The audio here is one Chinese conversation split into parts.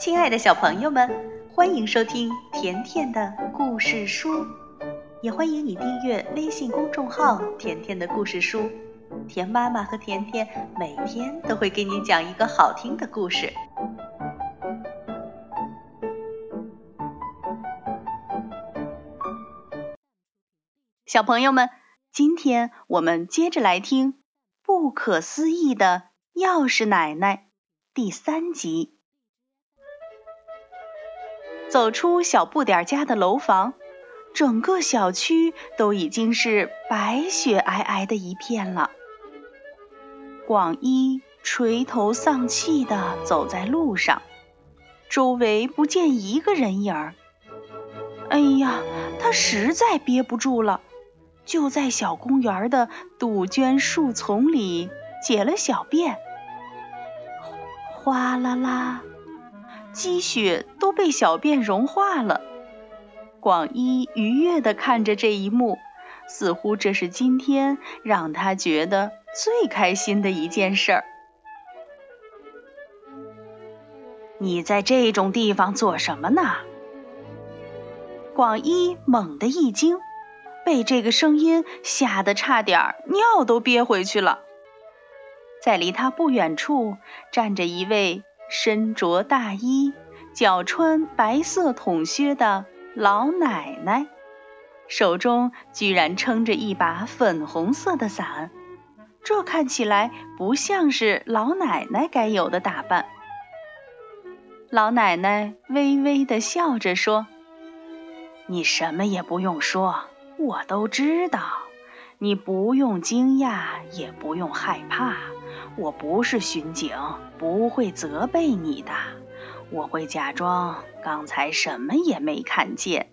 亲爱的小朋友们，欢迎收听甜甜的故事书，也欢迎你订阅微信公众号“甜甜的故事书”。甜妈妈和甜甜每天都会给你讲一个好听的故事。小朋友们，今天我们接着来听《不可思议的钥匙奶奶》第三集。走出小不点家的楼房，整个小区都已经是白雪皑皑的一片了。广一垂头丧气地走在路上，周围不见一个人影儿。哎呀，他实在憋不住了，就在小公园的杜鹃树丛里解了小便，哗啦啦。积雪都被小便融化了。广一愉悦地看着这一幕，似乎这是今天让他觉得最开心的一件事儿。你在这种地方做什么呢？广一猛地一惊，被这个声音吓得差点尿都憋回去了。在离他不远处站着一位。身着大衣、脚穿白色筒靴的老奶奶，手中居然撑着一把粉红色的伞，这看起来不像是老奶奶该有的打扮。老奶奶微微地笑着说：“你什么也不用说，我都知道。你不用惊讶，也不用害怕。”我不是巡警，不会责备你的。我会假装刚才什么也没看见。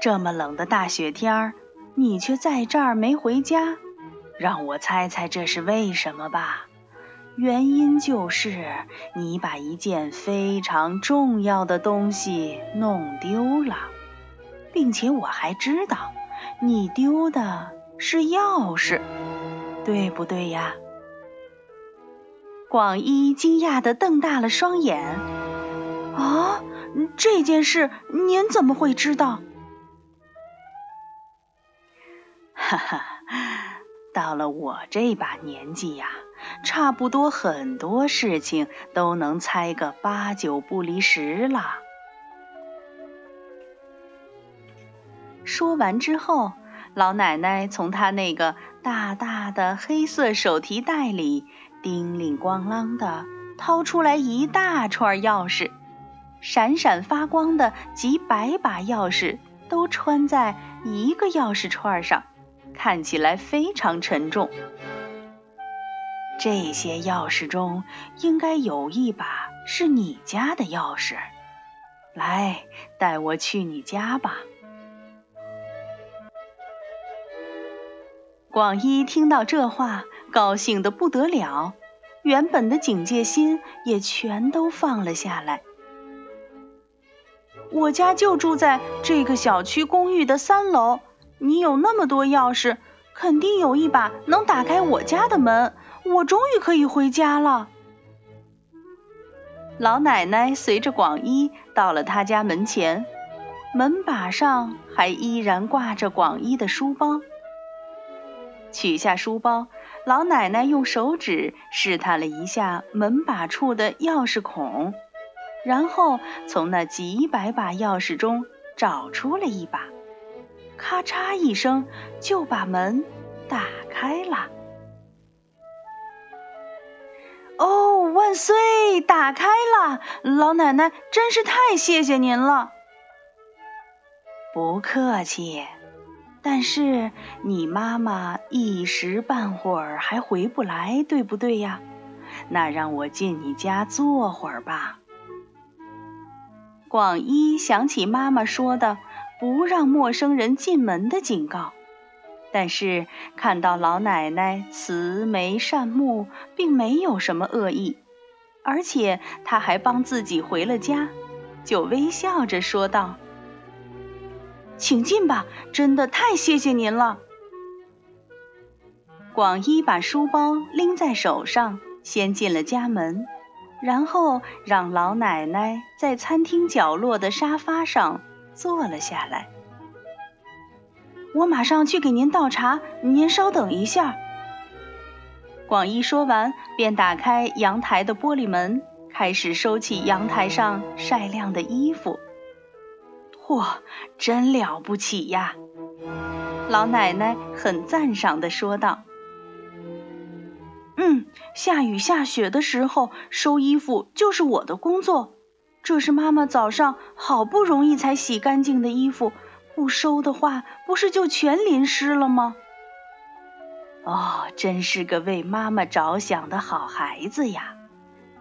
这么冷的大雪天儿，你却在这儿没回家，让我猜猜这是为什么吧？原因就是你把一件非常重要的东西弄丢了，并且我还知道你丢的是钥匙。对不对呀？广一惊讶地瞪大了双眼。啊，这件事您怎么会知道？哈哈，到了我这把年纪呀，差不多很多事情都能猜个八九不离十了。说完之后。老奶奶从她那个大大的黑色手提袋里叮铃咣啷地掏出来一大串钥匙，闪闪发光的几百把钥匙都穿在一个钥匙串上，看起来非常沉重。这些钥匙中应该有一把是你家的钥匙，来，带我去你家吧。广一听到这话，高兴得不得了，原本的警戒心也全都放了下来。我家就住在这个小区公寓的三楼，你有那么多钥匙，肯定有一把能打开我家的门，我终于可以回家了。老奶奶随着广一到了他家门前，门把上还依然挂着广一的书包。取下书包，老奶奶用手指试探了一下门把处的钥匙孔，然后从那几百把钥匙中找出了一把，咔嚓一声就把门打开了。哦，万岁！打开了，老奶奶真是太谢谢您了。不客气。但是你妈妈一时半会儿还回不来，对不对呀？那让我进你家坐会儿吧。广一想起妈妈说的不让陌生人进门的警告，但是看到老奶奶慈眉善目，并没有什么恶意，而且她还帮自己回了家，就微笑着说道。请进吧，真的太谢谢您了。广一把书包拎在手上，先进了家门，然后让老奶奶在餐厅角落的沙发上坐了下来。我马上去给您倒茶，您稍等一下。广一说完，便打开阳台的玻璃门，开始收起阳台上晒晾的衣服。嚯，真了不起呀！老奶奶很赞赏地说道。嗯，下雨下雪的时候收衣服就是我的工作。这是妈妈早上好不容易才洗干净的衣服，不收的话，不是就全淋湿了吗？哦，真是个为妈妈着想的好孩子呀！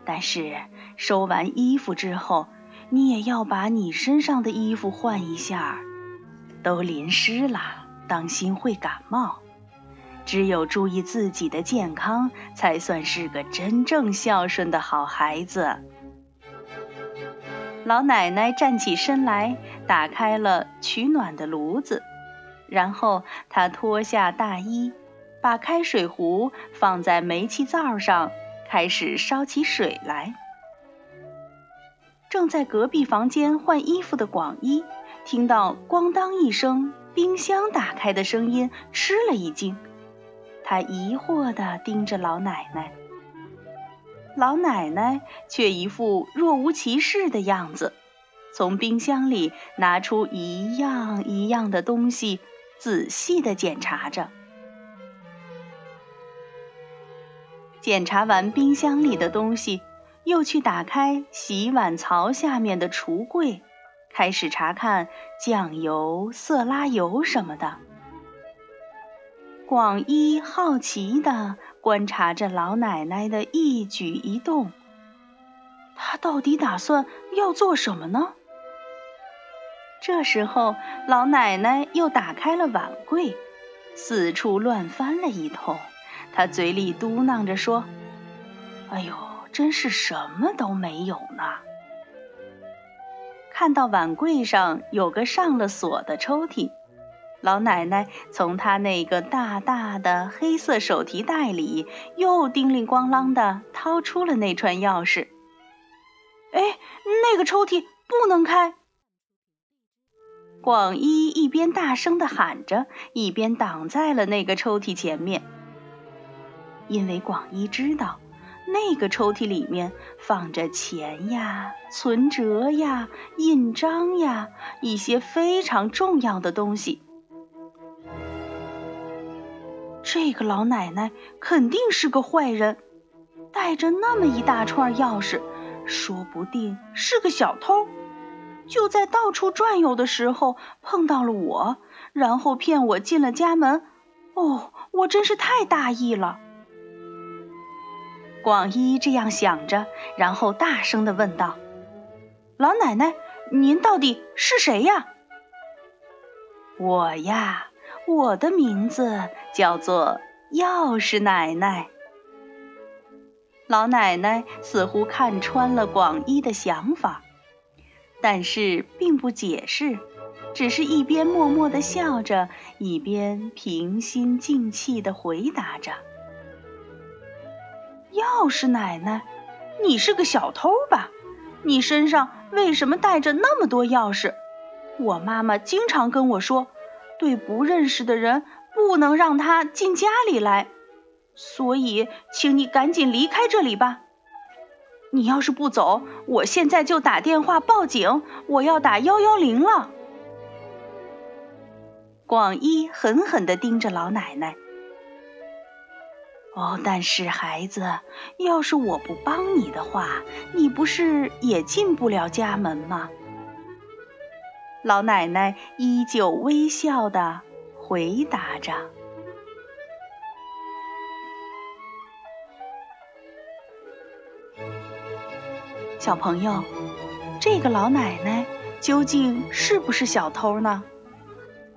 但是收完衣服之后，你也要把你身上的衣服换一下，都淋湿了，当心会感冒。只有注意自己的健康，才算是个真正孝顺的好孩子。老奶奶站起身来，打开了取暖的炉子，然后她脱下大衣，把开水壶放在煤气灶上，开始烧起水来。正在隔壁房间换衣服的广一，听到“咣当”一声冰箱打开的声音，吃了一惊。他疑惑地盯着老奶奶，老奶奶却一副若无其事的样子，从冰箱里拿出一样一样的东西，仔细地检查着。检查完冰箱里的东西，又去打开洗碗槽下面的橱柜，开始查看酱油、色拉油什么的。广一好奇地观察着老奶奶的一举一动，她到底打算要做什么呢？这时候，老奶奶又打开了碗柜，四处乱翻了一通，她嘴里嘟囔着说：“哎呦，真是什么都没有呢！”看到碗柜上有个上了锁的抽屉。老奶奶从她那个大大的黑色手提袋里又叮铃咣啷的掏出了那串钥匙。哎，那个抽屉不能开！广一一边大声的喊着，一边挡在了那个抽屉前面。因为广一知道，那个抽屉里面放着钱呀、存折呀、印章呀，一些非常重要的东西。这个老奶奶肯定是个坏人，带着那么一大串钥匙，说不定是个小偷。就在到处转悠的时候碰到了我，然后骗我进了家门。哦，我真是太大意了。广一这样想着，然后大声的问道：“老奶奶，您到底是谁呀？”我呀。我的名字叫做钥匙奶奶。老奶奶似乎看穿了广一的想法，但是并不解释，只是一边默默的笑着，一边平心静气的回答着：“钥匙奶奶，你是个小偷吧？你身上为什么带着那么多钥匙？我妈妈经常跟我说。”对不认识的人，不能让他进家里来，所以，请你赶紧离开这里吧。你要是不走，我现在就打电话报警，我要打幺幺零了。广一狠狠地盯着老奶奶。哦，但是孩子，要是我不帮你的话，你不是也进不了家门吗？老奶奶依旧微笑的回答着：“小朋友，这个老奶奶究竟是不是小偷呢？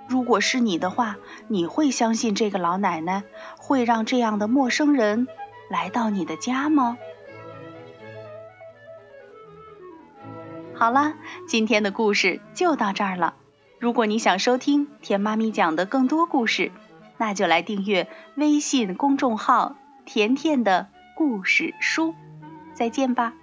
如果是你的话，你会相信这个老奶奶会让这样的陌生人来到你的家吗？”好了，今天的故事就到这儿了。如果你想收听甜妈咪讲的更多故事，那就来订阅微信公众号“甜甜的故事书”。再见吧。